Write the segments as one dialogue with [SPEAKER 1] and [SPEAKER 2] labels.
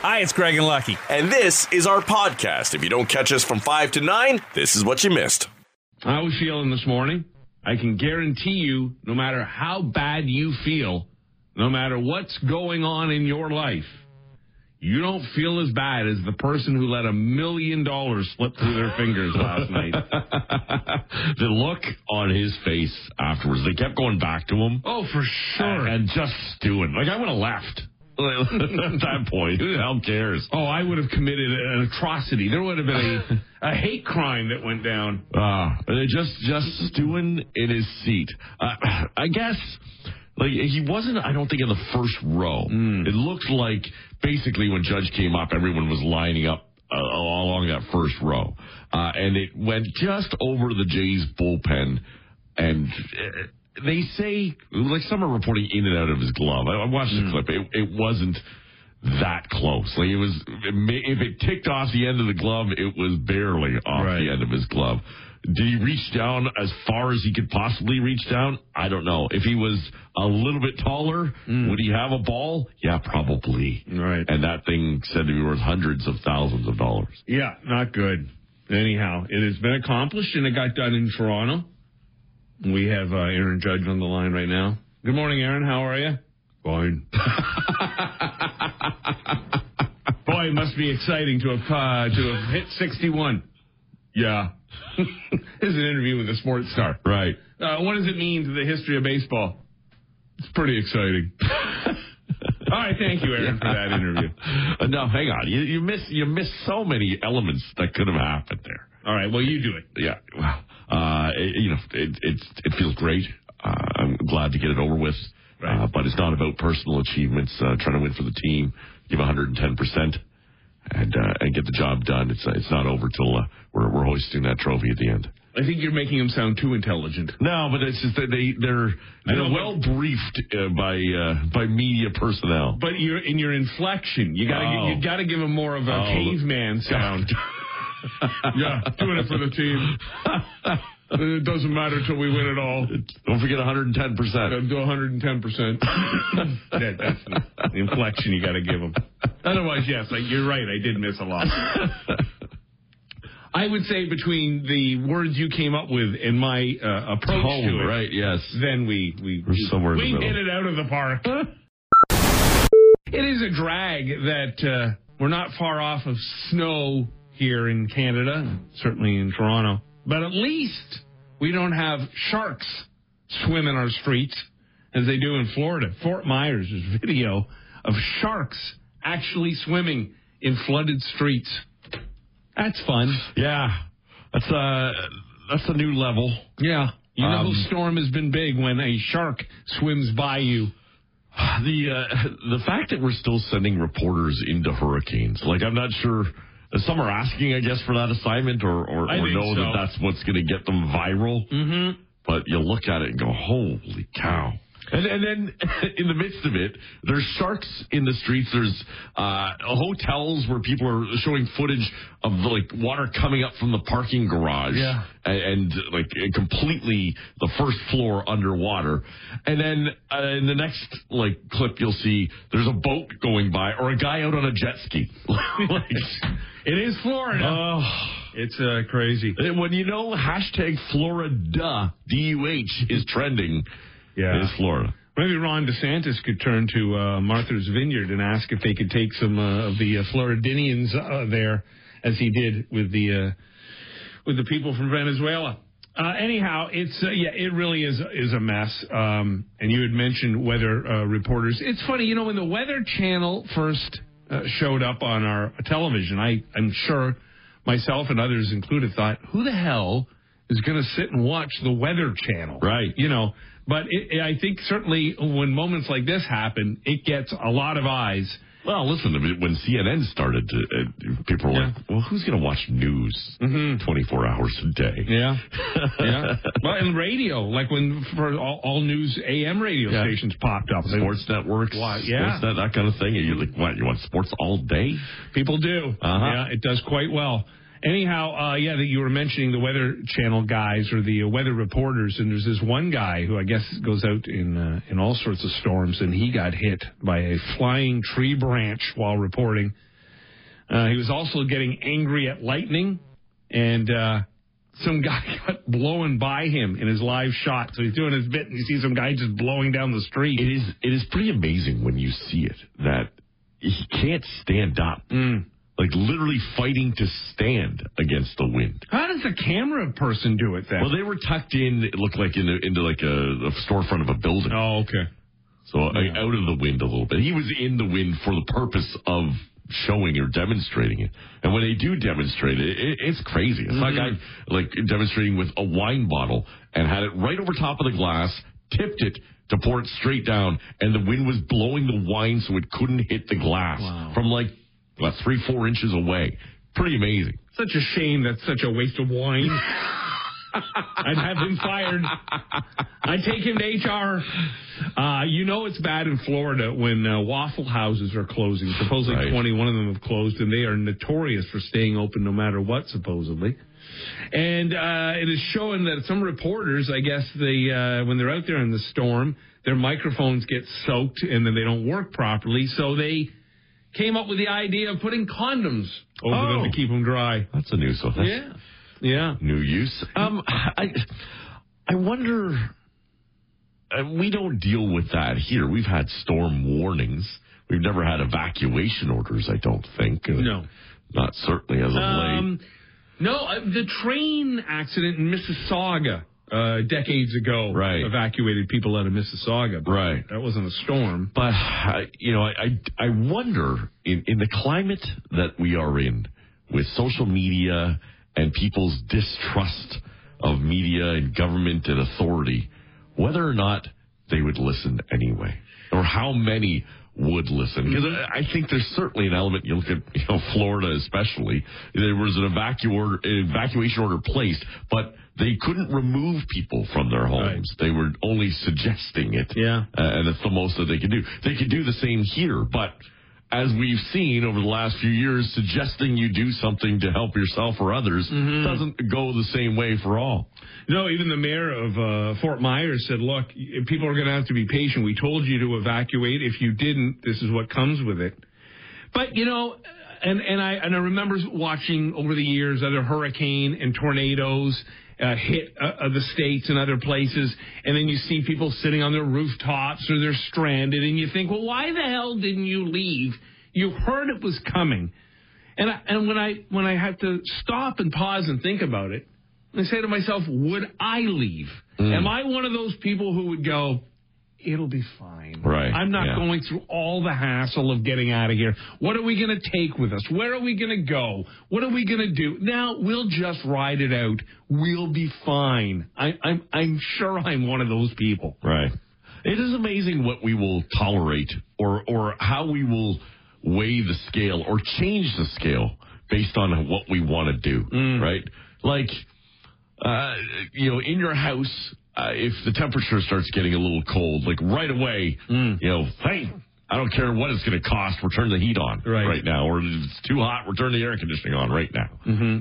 [SPEAKER 1] Hi, it's Greg and Lucky.
[SPEAKER 2] And this is our podcast. If you don't catch us from 5 to 9, this is what you missed.
[SPEAKER 3] How are we feeling this morning? I can guarantee you, no matter how bad you feel, no matter what's going on in your life, you don't feel as bad as the person who let a million dollars slip through their fingers last night.
[SPEAKER 4] the look on his face afterwards, they kept going back to him.
[SPEAKER 3] Oh, for sure.
[SPEAKER 4] And just stewing. Like, I would have left. At that point, who the hell cares?
[SPEAKER 3] Oh, I would have committed an atrocity. There would have been a, a hate crime that went down.
[SPEAKER 4] Ah, uh, just just stewing in his seat. Uh, I guess like he wasn't. I don't think in the first row.
[SPEAKER 3] Mm.
[SPEAKER 4] It looked like basically when Judge came up, everyone was lining up uh, along that first row, uh, and it went just over the Jays bullpen, and. They say like some are reporting in and out of his glove. I, I watched the
[SPEAKER 3] Mm.
[SPEAKER 4] clip. It, it wasn't that close. Like it was. If it ticked off the end of the glove, it was barely off
[SPEAKER 3] Right.
[SPEAKER 4] the end of his glove. Did he reach down as far as he could possibly reach down? I don't know. If he was a little bit taller, would he have a ball? Yeah, probably.
[SPEAKER 3] Mm. Right.
[SPEAKER 4] And that thing said to be worth hundreds of thousands of dollars.
[SPEAKER 3] Yeah, not good. Anyhow, it has been accomplished and it got done in Toronto. We have uh, Aaron Judge on the line right now. Good morning, Aaron. How are you? Fine. Boy, it must be exciting to have uh, to have hit 61. Yeah. this is an interview with a sports star.
[SPEAKER 4] Right.
[SPEAKER 3] Uh, what does it mean to the history of baseball? It's pretty exciting. All right, thank you, Aaron, for that interview.
[SPEAKER 4] Uh, no, hang on. You, you miss you miss so many elements that could have happened there.
[SPEAKER 3] All right, well, you do it.
[SPEAKER 4] Yeah. Well, uh, it, you know, it, it's it feels great. Uh, I'm glad to get it over with.
[SPEAKER 3] Right.
[SPEAKER 4] Uh, but it's not about personal achievements. Uh, trying to win for the team, give 110 percent, and uh, and get the job done. It's uh, it's not over till uh, we're we're hoisting that trophy at the end.
[SPEAKER 3] I think you're making him sound too intelligent.
[SPEAKER 4] No, but it's just that they they're they're well briefed uh, by uh, by media personnel.
[SPEAKER 3] But you're in your inflection. You gotta
[SPEAKER 4] Oh.
[SPEAKER 3] you gotta give him more of a
[SPEAKER 4] Oh.
[SPEAKER 3] caveman sound. yeah, doing it for the team. it doesn't matter till we win it all.
[SPEAKER 4] Don't forget 110 percent.
[SPEAKER 3] Do 110 percent. that, that's the inflection you got to give them. Otherwise, yes, like, you're right. I did miss a lot. I would say between the words you came up with and my uh, approach to it,
[SPEAKER 4] right? Yes.
[SPEAKER 3] then we we
[SPEAKER 4] We're somewhere in the
[SPEAKER 3] we
[SPEAKER 4] middle.
[SPEAKER 3] hit it out of the park. it is a drag that uh, we're not far off of snow here in Canada, certainly in Toronto, but at least we don't have sharks swim in our streets as they do in Florida. Fort Myers is video of sharks actually swimming in flooded streets. That's fun.
[SPEAKER 4] Yeah. That's uh that's a new level.
[SPEAKER 3] Yeah. You know,
[SPEAKER 4] Um,
[SPEAKER 3] the storm has been big when a shark swims by you.
[SPEAKER 4] The uh, the fact that we're still sending reporters into hurricanes, like I'm not sure. Some are asking, I guess, for that assignment, or or, or know that that's what's going to get them viral.
[SPEAKER 3] Mm-hmm.
[SPEAKER 4] But you look at it and go, "Holy cow!" And, and then in the midst of it, there's sharks in the streets. There's uh, hotels where people are showing footage of like water coming up from the parking garage,
[SPEAKER 3] Yeah.
[SPEAKER 4] and, and like completely the first floor underwater. And then uh, in the next like clip, you'll see there's a boat going by or a guy out on a jet ski. like,
[SPEAKER 3] It is Florida.
[SPEAKER 4] oh.
[SPEAKER 3] it's uh, crazy.
[SPEAKER 4] When you know hashtag Florida D U H is trending,
[SPEAKER 3] Yeah.
[SPEAKER 4] it's Florida.
[SPEAKER 3] Maybe Ron DeSantis could turn to uh, Martha's Vineyard and ask if they could take some uh, of the uh, Floridinians uh, there, as he did with the uh, with the people from Venezuela. Uh, anyhow, it's uh, yeah, it really is is a mess. Um, and you had mentioned weather uh, reporters. It's funny, you know, when the Weather Channel first uh, showed up on our television, I I'm sure myself and others included thought, who the hell is going to sit and watch the Weather Channel?
[SPEAKER 4] Right.
[SPEAKER 3] You know, but it, I think certainly when moments like this happen, it gets a lot of eyes.
[SPEAKER 4] Well, listen, I mean, when CNN started, to, uh, people were
[SPEAKER 3] Yeah.
[SPEAKER 4] like, well, who's going to watch news 24 hours a day?
[SPEAKER 3] Yeah, yeah. Well, and radio, like when for all, all news AM radio
[SPEAKER 4] Yeah.
[SPEAKER 3] stations popped up, They-
[SPEAKER 4] Sports networks,
[SPEAKER 3] Why, yeah.
[SPEAKER 4] Sportsnet, that kind of thing. And you're like, what, you want sports all day?
[SPEAKER 3] people do.
[SPEAKER 4] Uh-huh.
[SPEAKER 3] Yeah, it does quite well. Anyhow, uh, yeah, that you were mentioning the Weather Channel guys or the uh, weather reporters, and there's this one guy who I guess goes out in uh, in all sorts of storms, and he got hit by a flying tree branch while reporting. Uh, he was also getting angry at lightning, and uh, some guy got blown by him in his live shot. So he's doing his bit, and you see some guy just blowing down the street.
[SPEAKER 4] It is it is pretty amazing when you see it that he can't stand up.
[SPEAKER 3] Mm.
[SPEAKER 4] Like literally fighting to stand against the wind.
[SPEAKER 3] How does a camera person do it then?
[SPEAKER 4] Well, they were tucked in. It looked like into into like a, a storefront of a building,
[SPEAKER 3] oh, okay.
[SPEAKER 4] so uh, out of the wind a little bit. He was in the wind for the purpose of showing or demonstrating it. And when they do demonstrate it, it it's crazy. It's like I like demonstrating with a wine bottle and had it right over top of the glass, tipped it to pour it straight down, and the wind was blowing the wine so it couldn't hit the glass
[SPEAKER 3] Wow.
[SPEAKER 4] from like what three four inches away. Pretty amazing.
[SPEAKER 3] Such a shame that's such a waste of wine. I'd have him fired. I'd take him to HR. Uh, you know it's bad in Florida when uh, waffle houses are closing. Supposedly
[SPEAKER 4] Right.
[SPEAKER 3] 21 of them have closed, and they are notorious for staying open no matter what, supposedly. And uh, it is showing that some reporters, I guess, they uh, when they're out there in the storm, their microphones get soaked and then they don't work properly. So they came up with the idea of putting condoms over them
[SPEAKER 4] Oh.
[SPEAKER 3] to keep them dry.
[SPEAKER 4] That's a new so that's
[SPEAKER 3] Yeah. Yeah.
[SPEAKER 4] new use. Um, I I wonder. Uh, we don't deal with that here. We've had storm warnings. We've never had evacuation orders. I don't think. Uh,
[SPEAKER 3] No.
[SPEAKER 4] not certainly as of late.
[SPEAKER 3] Um, no, uh, the train accident in Mississauga uh, decades ago
[SPEAKER 4] Right.
[SPEAKER 3] evacuated people out of Mississauga. but
[SPEAKER 4] Right.
[SPEAKER 3] That wasn't a storm.
[SPEAKER 4] But uh, you know, I I, I wonder in, in the climate that we are in, with social media and people's distrust of media and government and authority, whether or not they would listen anyway, or how many would listen. Because I I think there's certainly an element. You look at you know Florida, especially there was an evacu- evacuation order placed, but they couldn't remove people from their homes. They were only suggesting it.
[SPEAKER 3] Yeah.
[SPEAKER 4] Uh, and it's the most that they could do. They could do the same here, but as we've seen over the last few years, suggesting you do something to help yourself or others
[SPEAKER 3] Mm-hmm.
[SPEAKER 4] doesn't go the same way for all.
[SPEAKER 3] No, even the mayor of uh, Fort Myers said, look, people are going to have to be patient. We told you to evacuate. If you didn't, this is what comes with it. But, you know, and, and I and I remember watching over the years other hurricane and tornadoes uh, hit uh, the states and other places, and then you see people sitting on their rooftops or they're stranded, and you think, well, why the hell didn't you leave? You heard it was coming, and I, and when I when I had to stop and pause and think about it, I say to myself, would I leave? Am I one of those people who would go? It'll be fine.
[SPEAKER 4] Right,
[SPEAKER 3] I'm not
[SPEAKER 4] yeah.
[SPEAKER 3] going through all the hassle of getting out of here. What are we going to take with us? Where are we going to go? What are we going to do? Now we'll just ride it out. We'll be fine. I, I'm I'm sure I'm one of those people.
[SPEAKER 4] Right. It is amazing what we will tolerate or or how we will weigh the scale or change the scale based on what we want to do, right? Like uh, you know, in your house, uh, if the temperature starts getting a little cold, like right away, you know, hey, I don't care what it's going to cost. We're turning the heat on
[SPEAKER 3] Right.
[SPEAKER 4] now, or if it's too hot. We're turning the air conditioning on right now.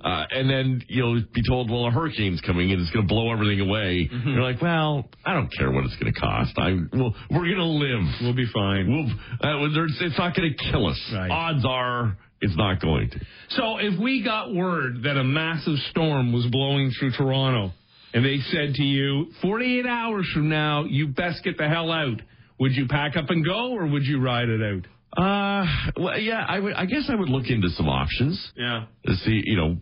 [SPEAKER 4] Uh, and then you'll be told, well, a hurricane's coming and it's going to blow everything away. You're like, well, I don't care what it's going to cost. I well, we're going to live.
[SPEAKER 3] We'll be fine.
[SPEAKER 4] We'll, uh, it's not going to kill us.
[SPEAKER 3] Right.
[SPEAKER 4] Odds are it's not going to.
[SPEAKER 3] So if we got word that a massive storm was blowing through Toronto and they said to you, 48 hours from now, you best get the hell out, would you pack up and go or would you ride it out?
[SPEAKER 4] Uh, well, yeah, I would. I guess I would look into some options.
[SPEAKER 3] Yeah.
[SPEAKER 4] to see, you know,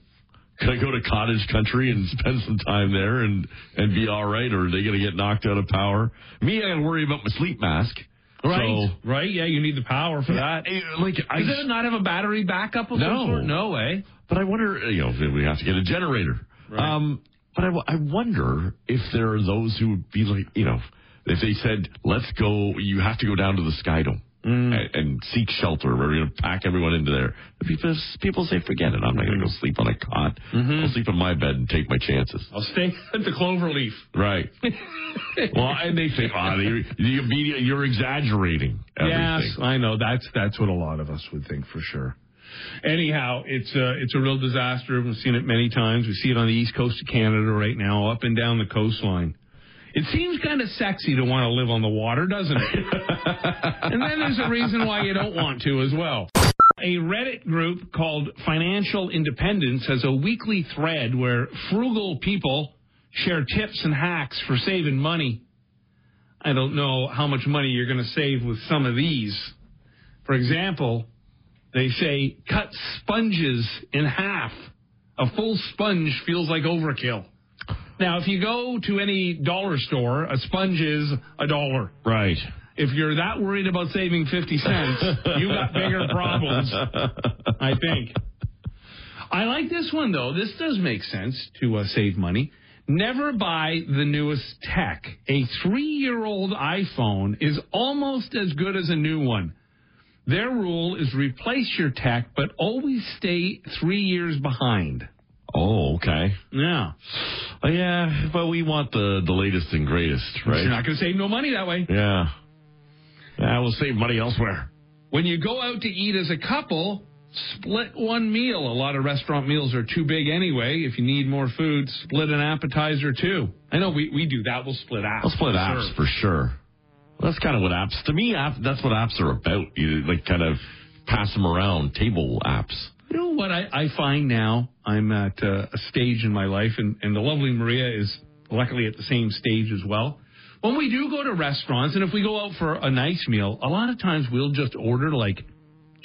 [SPEAKER 4] can I go to cottage country and spend some time there and and be all right, or are they going to get knocked out of power? Me, I got to worry about my sleep mask.
[SPEAKER 3] Right.
[SPEAKER 4] So,
[SPEAKER 3] right. Yeah, you need the power for that.
[SPEAKER 4] eh, like I,
[SPEAKER 3] Does it not have a battery backup of
[SPEAKER 4] No.
[SPEAKER 3] No way.
[SPEAKER 4] but I wonder, you know, if we have to get a generator.
[SPEAKER 3] Right.
[SPEAKER 4] Um, but I, w- I wonder if there are those who would be like, you know, if they said, let's go, you have to go down to the Sky Dome.
[SPEAKER 3] Mm.
[SPEAKER 4] And, and seek shelter. We're going to pack everyone into there. People, people say, forget it. I'm not going to go sleep on a cot.
[SPEAKER 3] Mm-hmm.
[SPEAKER 4] I'll sleep in my bed and take my chances.
[SPEAKER 3] I'll stay at the Cloverleaf.
[SPEAKER 4] Right. well, and they think, oh, you're, the immediate, you're exaggerating everything.
[SPEAKER 3] Yes, I know. That's that's what a lot of us would think for sure. Anyhow, it's a, it's a real disaster. We've seen it many times. We see it on the east coast of Canada right now, up and down the coastline. It seems kind of sexy to want to live on the water, doesn't it? and then there's a reason why you don't want to as well. A Reddit group called Financial Independence has a weekly thread where frugal people share tips and hacks for saving money. I don't know how much money you're going to save with some of these. For example, they say cut sponges in half. A full sponge feels like overkill. Now, if you go to any dollar store, a sponge is a dollar.
[SPEAKER 4] Right.
[SPEAKER 3] If you're that worried about saving 50 cents, you got bigger problems, I think. I like this one, though. This does make sense to uh, save money. Never buy the newest tech. A three year old iPhone is almost as good as a new one. Their rule is replace your tech, but always stay three years behind.
[SPEAKER 4] Oh, okay.
[SPEAKER 3] Yeah.
[SPEAKER 4] Oh, yeah, but we want the the latest and greatest, right?
[SPEAKER 3] You're not going to save no money that way.
[SPEAKER 4] Yeah. Yeah, we'll save money elsewhere.
[SPEAKER 3] When you go out to eat as a couple, split one meal. A lot of restaurant meals are too big anyway. If you need more food, split an appetizer too. I know we, we do that. We'll split apps.
[SPEAKER 4] We'll split apps for sure. That's kind of what apps. To me, app, that's what apps are about. You like kind of pass them around, table apps.
[SPEAKER 3] You know what I, I find now? I'm at uh, a stage in my life, and, and the lovely Maria is luckily at the same stage as well. When we do go to restaurants, and if we go out for a nice meal, a lot of times we'll just order like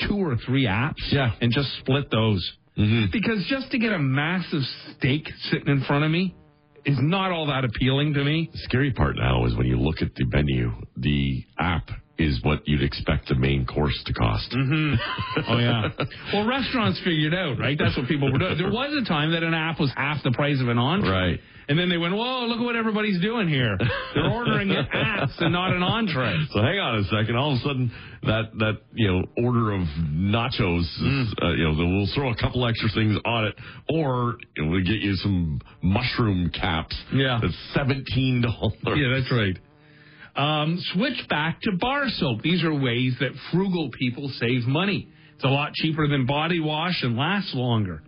[SPEAKER 3] two or three apps
[SPEAKER 4] Yeah.
[SPEAKER 3] and just split those.
[SPEAKER 4] Mm-hmm.
[SPEAKER 3] Because just to get a massive steak sitting in front of me is not all that appealing to me.
[SPEAKER 4] The scary part now is when you look at the menu, the app is what you'd expect the main course to cost. Mm-hmm.
[SPEAKER 3] Oh yeah. well, restaurants figured out, right? That's what people were doing. There was a time that an app was half the price of an entree.
[SPEAKER 4] Right.
[SPEAKER 3] And then they went, whoa, look at what everybody's doing here. They're ordering apps and not an entree.
[SPEAKER 4] So hang on a second. All of a sudden, that that you know order of nachos, is, uh, you know, we'll throw a couple extra things on it, or we'll get you some mushroom caps.
[SPEAKER 3] Yeah.
[SPEAKER 4] that's seventeen dollars.
[SPEAKER 3] Yeah, that's right. Um, switch back to bar soap. These are ways that frugal people save money. It's a lot cheaper than body wash and lasts longer.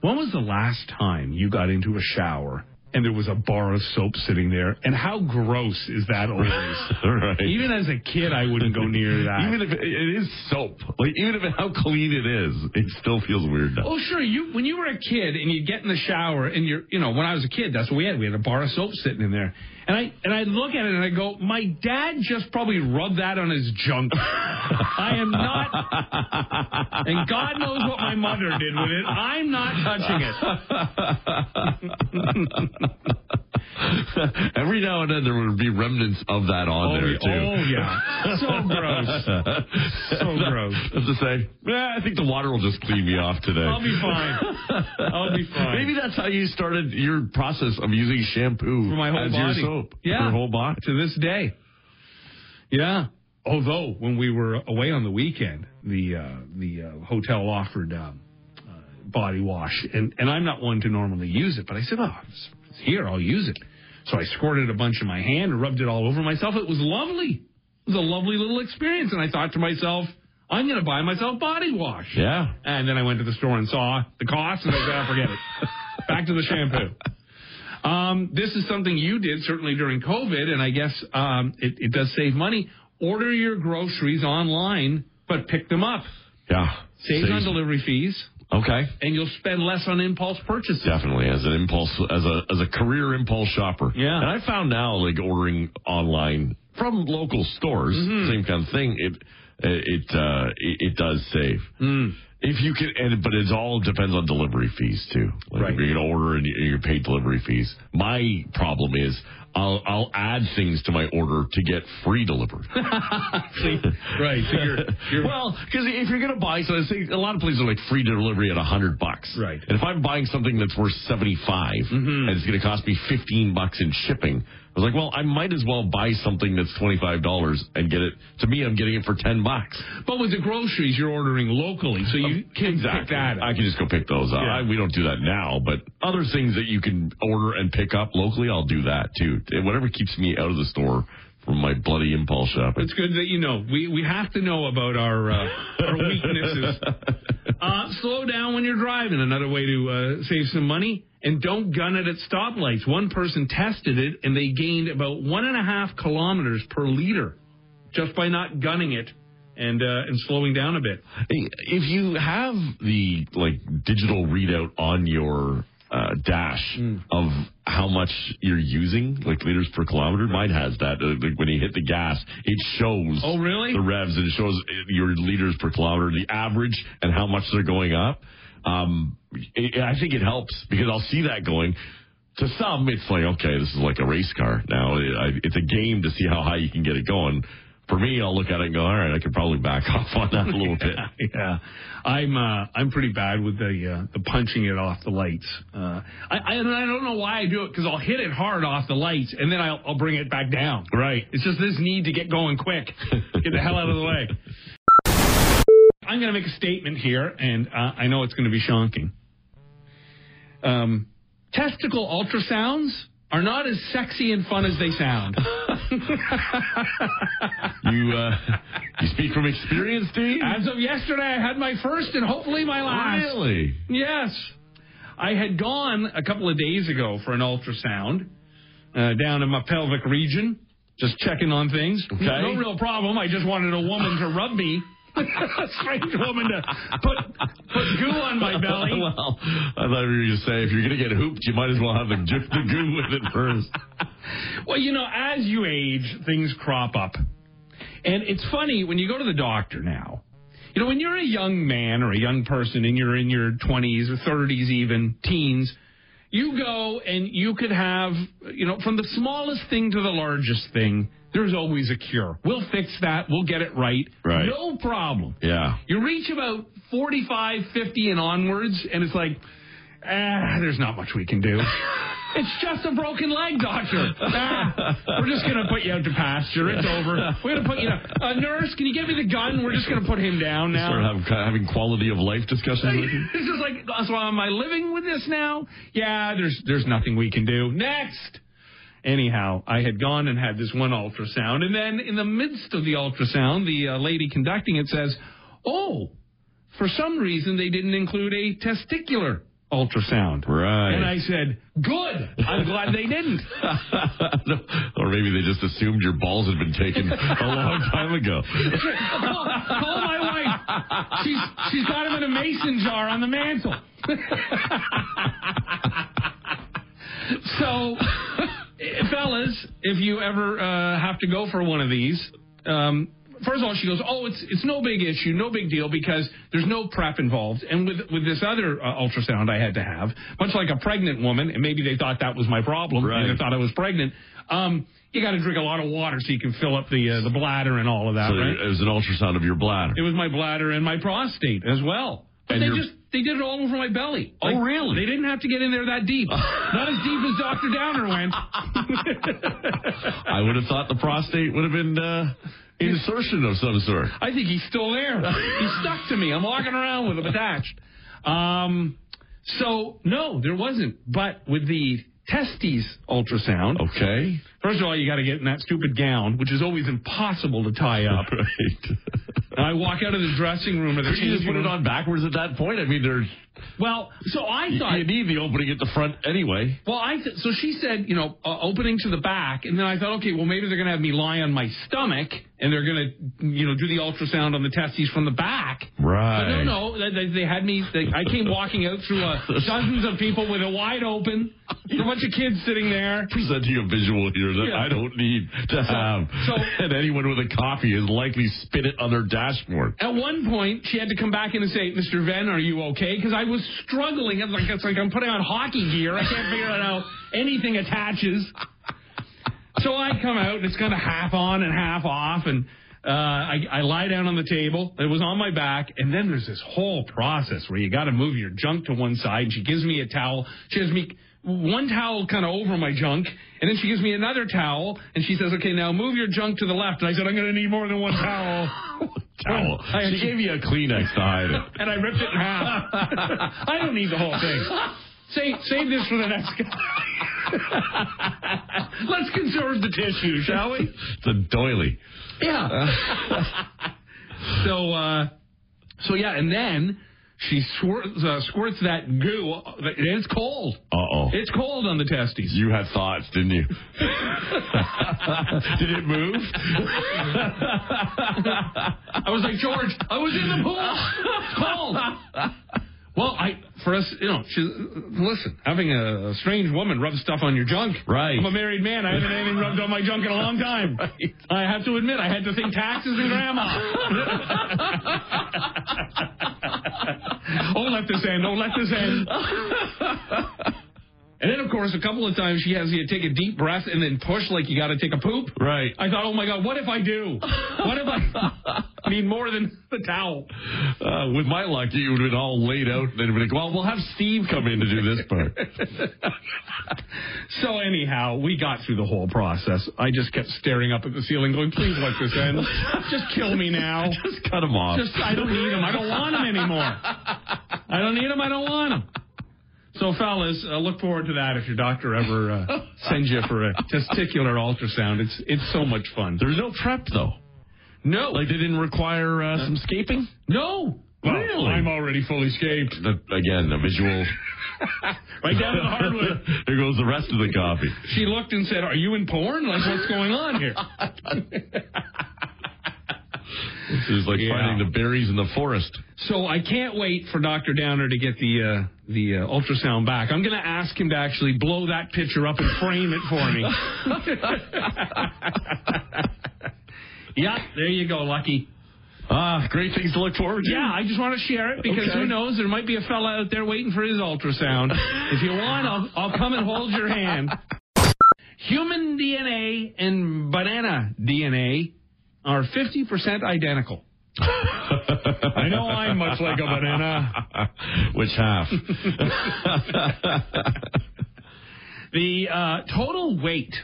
[SPEAKER 3] When was the last time you got into a shower and there was a bar of soap sitting there? And how gross is that always?
[SPEAKER 4] right.
[SPEAKER 3] Even as a kid, I wouldn't go near that.
[SPEAKER 4] Even if it, is soap, like even if how clean it is, it still feels weird. Now.
[SPEAKER 3] Oh, sure. You when you were a kid and you get in the shower and you're, you know, when I was a kid, that's what we had. We had a bar of soap sitting in there, and I and I look at it and I go, my dad just probably rubbed that on his junk. I am not, and God knows what my mother did with it. I'm not touching it.
[SPEAKER 4] Every now and then there would be remnants of that on
[SPEAKER 3] Oh,
[SPEAKER 4] there too.
[SPEAKER 3] Oh, yeah. So gross. So gross.
[SPEAKER 4] As to say, yeah, I think the water will just clean me off today.
[SPEAKER 3] I'll be fine. I'll be fine.
[SPEAKER 4] Maybe that's how you started your process of using shampoo
[SPEAKER 3] for my whole
[SPEAKER 4] as
[SPEAKER 3] body.
[SPEAKER 4] your soap.
[SPEAKER 3] Yeah,
[SPEAKER 4] For your whole body.
[SPEAKER 3] to this day. Yeah. Although when we were away on the weekend, the uh, the uh, hotel offered um, uh, body wash, and and I'm not one to normally use it, but I said, oh, it's, it's here, I'll use it. So I squirted a bunch in my hand and rubbed it all over myself. It was lovely. It was a lovely little experience, and I thought to myself, I'm going to buy myself body wash.
[SPEAKER 4] Yeah.
[SPEAKER 3] And then I went to the store and saw the cost, and I said, "Ah, forget it. Back to the shampoo. Um, this is something you did certainly during COVID, and I guess um, it, it does save money. Order your groceries online, but pick them up.
[SPEAKER 4] Yeah.
[SPEAKER 3] Saves on delivery fees,
[SPEAKER 4] Okay.
[SPEAKER 3] and you'll spend less on impulse purchases.
[SPEAKER 4] Definitely as an impulse as a as a career impulse shopper.
[SPEAKER 3] Yeah.
[SPEAKER 4] And I found now like ordering online from local stores,
[SPEAKER 3] Mm-hmm.
[SPEAKER 4] same kind of thing. It it uh it, it does save.
[SPEAKER 3] Mm.
[SPEAKER 4] If you can, and, but it all depends on delivery fees too. Like
[SPEAKER 3] Right.
[SPEAKER 4] if you're going to order and you- you're paid delivery fees. My problem is I'll I'll add things to my order to get free delivery.
[SPEAKER 3] See, right. So you're, you're
[SPEAKER 4] well, because if you're going to buy something, say, a lot of places are like free delivery at a hundred bucks.
[SPEAKER 3] Right.
[SPEAKER 4] And if I'm buying something that's worth seventy mm-hmm. and it's going to cost me fifteen bucks in shipping, I was like, well, I might as well buy something that's twenty five dollars and get it. To me, I'm getting it for ten bucks.
[SPEAKER 3] but with the groceries, you're ordering locally, so you can pick that. up.
[SPEAKER 4] I can just go pick those up.
[SPEAKER 3] Yeah.
[SPEAKER 4] I- we don't do that now, but other things that you can order and pick up locally, I'll do that too. Whatever keeps me out of the store from my bloody impulse shopping.
[SPEAKER 3] It's good that you know. We we have to know about our uh, our weaknesses. Uh, slow down when you're driving. Another way to uh, save some money. And don't gun it at stoplights. One person tested it, and they gained about one and a half kilometers per liter just by not gunning it and uh, and slowing down a bit.
[SPEAKER 4] If you have the like digital readout on your uh, dash
[SPEAKER 3] Mm.
[SPEAKER 4] of how much you're using, like liters per kilometer, mine has that. Uh, like when you hit the gas, it shows.
[SPEAKER 3] Oh, really?
[SPEAKER 4] The revs and it shows your liters per kilometer, the average, and how much they're going up. Um, it, I think it helps because I'll see that going. To some, it's like okay, this is like a race car now. It, I, it's a game to see how high you can get it going. For me, I'll look at it and go, all right, I could probably back off on that a little bit.
[SPEAKER 3] yeah, I'm uh, I'm pretty bad with the uh, the punching it off the lights. Uh, I, I and I don't know why I do it because I'll hit it hard off the lights and then I'll, I'll bring it back down.
[SPEAKER 4] Right.
[SPEAKER 3] It's just this need to get going quick. Get the hell out of the way. I'm going to make a statement here, and uh, I know it's going to be shocking. Um, testicle ultrasounds are not as sexy and fun as they sound.
[SPEAKER 4] You uh, you speak from experience, Steve?
[SPEAKER 3] As of yesterday, I had my first and hopefully my last.
[SPEAKER 4] Really?
[SPEAKER 3] Yes. I had gone a couple of days ago for an ultrasound uh, down in my pelvic region, just checking on things.
[SPEAKER 4] Okay.
[SPEAKER 3] No real problem. I just wanted a woman to rub me. A strange woman to put, put goo on my belly.
[SPEAKER 4] well, I thought you were going to say if you're going to get hooped, you might as well have the, the goo with it first.
[SPEAKER 3] Well, you know, as you age, things crop up. And it's funny when you go to the doctor now. You know, when you're a young man or a young person and you're in your 20s or 30s, even teens, you go and you could have, you know, from the smallest thing to the largest thing, there's always a cure. We'll fix that. We'll get it right.
[SPEAKER 4] Right.
[SPEAKER 3] No problem.
[SPEAKER 4] Yeah.
[SPEAKER 3] You reach about 45, 50 and onwards, and it's like, ah, there's not much we can do. it's just a broken leg, doctor. Ah, we're just going to put you out to pasture. It's over. We're going to put you down. Uh, nurse, can you give me the gun? We're just going to put him down now.
[SPEAKER 4] Start have, having quality of life discussions with you.
[SPEAKER 3] it's just like, so am I living with this now? Yeah, there's there's nothing we can do. Next. Anyhow, I had gone and had this one ultrasound, and then in the midst of the ultrasound, the uh, lady conducting it says, "Oh, for some reason they didn't include a testicular ultrasound."
[SPEAKER 4] Right.
[SPEAKER 3] And I said, "Good. I'm glad they didn't."
[SPEAKER 4] or maybe they just assumed your balls had been taken a long time ago.
[SPEAKER 3] call, call my wife. She's she's got them in a mason jar on the mantle. so, fellas, if you ever uh, have to go for one of these, um, first of all, she goes, "Oh, it's it's no big issue, no big deal because there's no prep involved." And with with this other uh, ultrasound I had to have, much like a pregnant woman, and maybe they thought that was my problem,
[SPEAKER 4] Right.
[SPEAKER 3] and they thought I was pregnant. Um, you got to drink a lot of water so you can fill up the uh, the bladder and all of that,
[SPEAKER 4] So
[SPEAKER 3] right?
[SPEAKER 4] it was an ultrasound of your bladder.
[SPEAKER 3] It was my bladder and my prostate as well. But
[SPEAKER 4] And
[SPEAKER 3] they
[SPEAKER 4] your-
[SPEAKER 3] just they did it all over my belly.
[SPEAKER 4] Oh, really?
[SPEAKER 3] They didn't have to get in there that deep. Not as deep as Dr. Downer went.
[SPEAKER 4] I would have thought the prostate would have been uh, insertion of some sort.
[SPEAKER 3] I think he's still there. He's stuck to me. I'm walking around with him attached. Um, so no, there wasn't. But with the testes ultrasound,
[SPEAKER 4] Okay.
[SPEAKER 3] First of all, you got to get in that stupid gown, which is always impossible to tie up.
[SPEAKER 4] Right.
[SPEAKER 3] And I walk out of the dressing room the
[SPEAKER 4] you just put it on backwards at that point? I mean, there's
[SPEAKER 3] Well, so I thought
[SPEAKER 4] you need the opening at the front anyway.
[SPEAKER 3] Well, I th- so she said, you know, uh, opening to the back, and then I thought, okay, well maybe they're going to have me lie on my stomach, and they're going to, you know, do the ultrasound on the testes from the back.
[SPEAKER 4] Right.
[SPEAKER 3] But no, no, they, they- they had me. They, I came walking out through uh, dozens of people with a wide open, a bunch of kids sitting there.
[SPEAKER 4] Presenting a visual here that
[SPEAKER 3] Yeah.
[SPEAKER 4] I don't need to have.
[SPEAKER 3] so-
[SPEAKER 4] and anyone with a copy is likely spit it on their dashboard.
[SPEAKER 3] At one point, she had to come back in and say, "Mr. Venn, are you okay?" Because I was struggling. It's like it's like I'm putting on hockey gear. I can't figure out how anything attaches. So I come out and it's kind of half on and half off, and uh, I, I lie down on the table. It was on my back, and then there's this whole process where you got to move your junk to one side. And she gives me a towel. She has me one towel kind of over my junk, and then she gives me another towel, and she says, "Okay, now move your junk to the left." And I said, "I'm going to need more than one towel."
[SPEAKER 4] Towel.
[SPEAKER 3] I-
[SPEAKER 4] She gave you a Kleenex to hide it.
[SPEAKER 3] and I ripped it in half. I don't need the whole thing. Save, save this for the next guy. Let's conserve the tissue, shall we?
[SPEAKER 4] It's a doily.
[SPEAKER 3] Yeah. so, uh, so yeah, and then she squirts, uh, squirts that goo. It's cold.
[SPEAKER 4] Uh oh.
[SPEAKER 3] It's cold on the testes.
[SPEAKER 4] You had thoughts, didn't you? Did it move?
[SPEAKER 3] I was like, George, I was in the pool. It's cold. Well, I for us, you know, she, listen, having a, strange woman rub stuff on your junk.
[SPEAKER 4] Right.
[SPEAKER 3] I'm a married man. I haven't had anything rubbed on my junk in a long time.
[SPEAKER 4] Right.
[SPEAKER 3] I have to admit, I had to think taxes and grandma. oh, let this end. Oh, let this end. And then, of course, a couple of times she has you take a deep breath and then push like you got to take a poop.
[SPEAKER 4] Right.
[SPEAKER 3] I thought, oh my God, what if I do? What if I need more than the towel?
[SPEAKER 4] Uh, with my luck, you would have been all laid out. And then like, well, we'll have Steve come in to do this part.
[SPEAKER 3] So anyhow, we got through the whole process. I just kept staring up at the ceiling, going, "Please let this end. Just kill me now.
[SPEAKER 4] Just cut him off.
[SPEAKER 3] Just I don't need him. I don't want him anymore. I don't need him. I don't want him." So, fellas, uh, look forward to that if your doctor ever uh, sends you for a testicular ultrasound. It's it's so much fun.
[SPEAKER 4] There's no prep though.
[SPEAKER 3] No,
[SPEAKER 4] Like they didn't require uh, some scaping.
[SPEAKER 3] no.
[SPEAKER 4] Well,
[SPEAKER 3] really? I'm already fully scaped.
[SPEAKER 4] The, again, the visual.
[SPEAKER 3] Right down to the hardwood.
[SPEAKER 4] there goes the rest of the coffee.
[SPEAKER 3] She looked and said, "Are you in porn? Like, what's going on here?"
[SPEAKER 4] This is like
[SPEAKER 3] Yeah.
[SPEAKER 4] finding the berries in the forest.
[SPEAKER 3] So I can't wait for Dr. Downer to get the uh, the uh, ultrasound back. I'm going to ask him to actually blow that picture up and frame it for me. yeah, there you go, Lucky.
[SPEAKER 4] Ah, great things to look forward to.
[SPEAKER 3] Yeah, I just want to share it because
[SPEAKER 4] Okay.
[SPEAKER 3] who knows? There might be a fella out there waiting for his ultrasound. if you want, I'll, I'll come and hold your hand. Human DNA and banana DNA are 50% identical. I know I'm much like a banana.
[SPEAKER 4] Which half?
[SPEAKER 3] The uh, total weight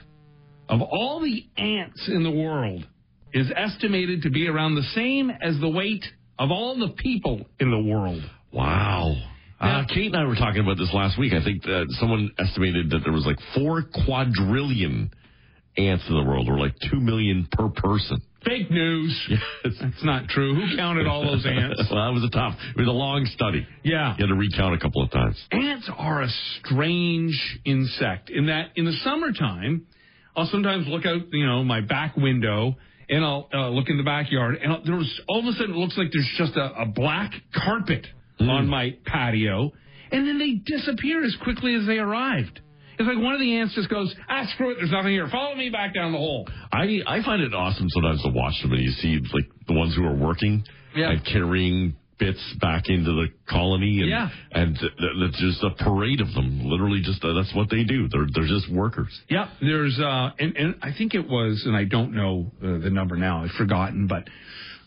[SPEAKER 3] of all the ants in the world is estimated to be around the same as the weight of all the people in the world.
[SPEAKER 4] wow. Uh, Kate and I were talking about this last week. I think that someone estimated that there was like four quadrillion ants in the world, or like two million per person.
[SPEAKER 3] Fake news.
[SPEAKER 4] Yes.
[SPEAKER 3] That's not true. Who counted all those ants?
[SPEAKER 4] well, that was a tough. It was a long study.
[SPEAKER 3] Yeah.
[SPEAKER 4] You had to recount a couple of times.
[SPEAKER 3] Ants are a strange insect in that in the summertime, I'll sometimes look out, you know, my back window and I'll uh, look in the backyard and I'll, there's all of a sudden it looks like there's just a, a black carpet on my patio and then they disappear as quickly as they arrived. It's like one of the ants just goes, ah, screw it, there's nothing here. Follow me back down the hole.
[SPEAKER 4] I I find it awesome sometimes to watch them and you see like the ones who are working
[SPEAKER 3] Yeah.
[SPEAKER 4] and carrying bits back into the colony and
[SPEAKER 3] Yeah.
[SPEAKER 4] and th- just a parade of them. Literally, just uh, that's what they do. They're they're just workers.
[SPEAKER 3] Yeah, there's uh, and, and I think it was, and I don't know uh, the number now. I've forgotten, but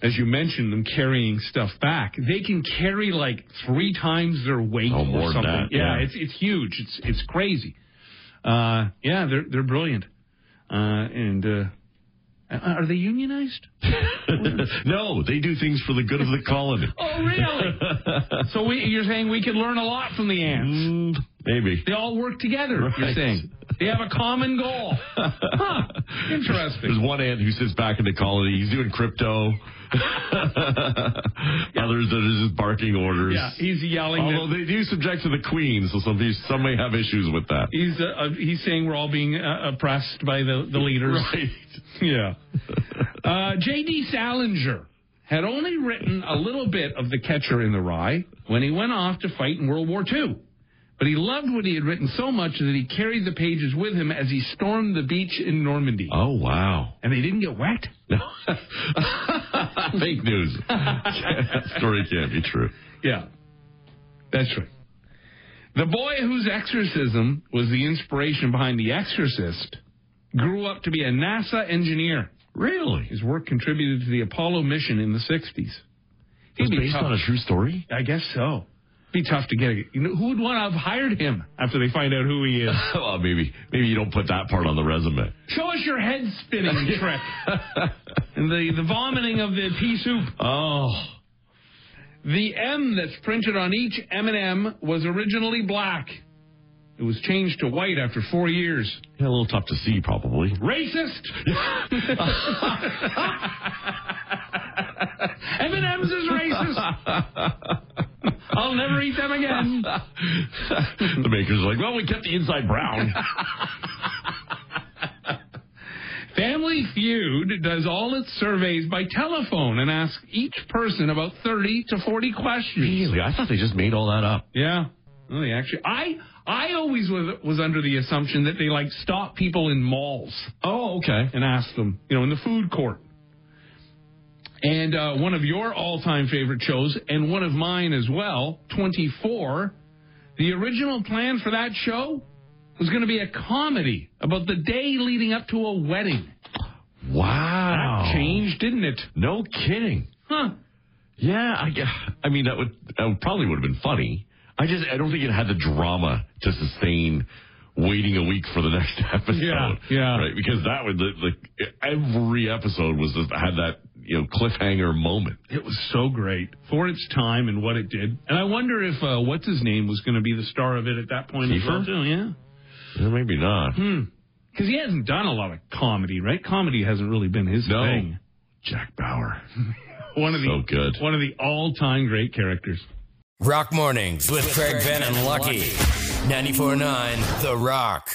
[SPEAKER 3] as you mentioned, them carrying stuff back, they can carry like three times their weight
[SPEAKER 4] Oh,
[SPEAKER 3] or something.
[SPEAKER 4] that,
[SPEAKER 3] yeah,
[SPEAKER 4] yeah.
[SPEAKER 3] it's it's huge. It's it's crazy. Uh, yeah, they're they're brilliant. Uh, and uh, are they unionized?
[SPEAKER 4] no, they do things for the good of the colony.
[SPEAKER 3] Oh, really? so we, you're saying we could learn a lot from the ants?
[SPEAKER 4] Mm, maybe.
[SPEAKER 3] They all work together. You're
[SPEAKER 4] Right.
[SPEAKER 3] saying they have a common goal. Huh? Interesting.
[SPEAKER 4] There's one ant who sits back in the colony. He's doing crypto. Others that are just barking orders.
[SPEAKER 3] Yeah, he's yelling. that-
[SPEAKER 4] Although they do subject to the queen, so some some may have issues with that.
[SPEAKER 3] He's uh, uh, he's saying we're all being uh, oppressed by the, the leaders.
[SPEAKER 4] Right.
[SPEAKER 3] Yeah. Uh, J.D. Salinger had only written a little bit of The Catcher in the Rye when he went off to fight in World War II. But he loved what he had written so much that he carried the pages with him as he stormed the beach in Normandy.
[SPEAKER 4] Oh wow.
[SPEAKER 3] And they didn't get wet.
[SPEAKER 4] No. Fake news. that story can't be true.
[SPEAKER 3] Yeah. That's right. The boy whose exorcism was the inspiration behind The Exorcist grew up to be a NASA engineer.
[SPEAKER 4] Really?
[SPEAKER 3] His work contributed to the Apollo mission in the 60s.
[SPEAKER 4] It's
[SPEAKER 3] He'd be
[SPEAKER 4] based
[SPEAKER 3] tough.
[SPEAKER 4] on a true story?
[SPEAKER 3] I guess so. Be tough to get. You know, who would want to have hired him after they find out who he is?
[SPEAKER 4] well, maybe maybe you don't put that part on the resume.
[SPEAKER 3] Show us your head spinning trick and the the vomiting of the pea soup.
[SPEAKER 4] Oh.
[SPEAKER 3] The M that's printed on each M&M was originally black. It was changed to white after four years.
[SPEAKER 4] Yeah, a little tough to see, probably.
[SPEAKER 3] Racist. M&M's is racist. I'll never eat them again.
[SPEAKER 4] the makers are like, well, we kept the inside brown.
[SPEAKER 3] Family Feud does all its surveys by telephone and asks each person about 30 to 40 questions.
[SPEAKER 4] really? I thought they just made all that up.
[SPEAKER 3] Yeah. Well, they actually, I, I always was, was under the assumption that they like stop people in malls
[SPEAKER 4] Oh, okay.
[SPEAKER 3] and ask them, you know, in the food court. And uh, one of your all-time favorite shows, and one of mine as well, 24. The original plan for that show was going to be a comedy about the day leading up to a wedding.
[SPEAKER 4] Wow.
[SPEAKER 3] That changed, didn't it?
[SPEAKER 4] No kidding.
[SPEAKER 3] Huh?
[SPEAKER 4] Yeah, I, I mean that would that probably would have been funny. I just I don't think it had the drama to sustain waiting a week for the next episode.
[SPEAKER 3] Yeah, yeah.
[SPEAKER 4] Right, because that would like every episode was just, had that you know cliffhanger moment.
[SPEAKER 3] It was so great for its time and what it did. And I wonder if uh, what's his name was going to be the star of it at that point as well too. Yeah,
[SPEAKER 4] Yeah, maybe not. Hmm.
[SPEAKER 3] Because he hasn't done a lot of comedy, right? Comedy hasn't really been his
[SPEAKER 4] No.
[SPEAKER 3] thing.
[SPEAKER 4] Jack Bauer.
[SPEAKER 3] One of the
[SPEAKER 4] So good.
[SPEAKER 3] one of the all-time great characters.
[SPEAKER 1] Rock Mornings with Greg Venn and Lucky. 94.9 The Rock.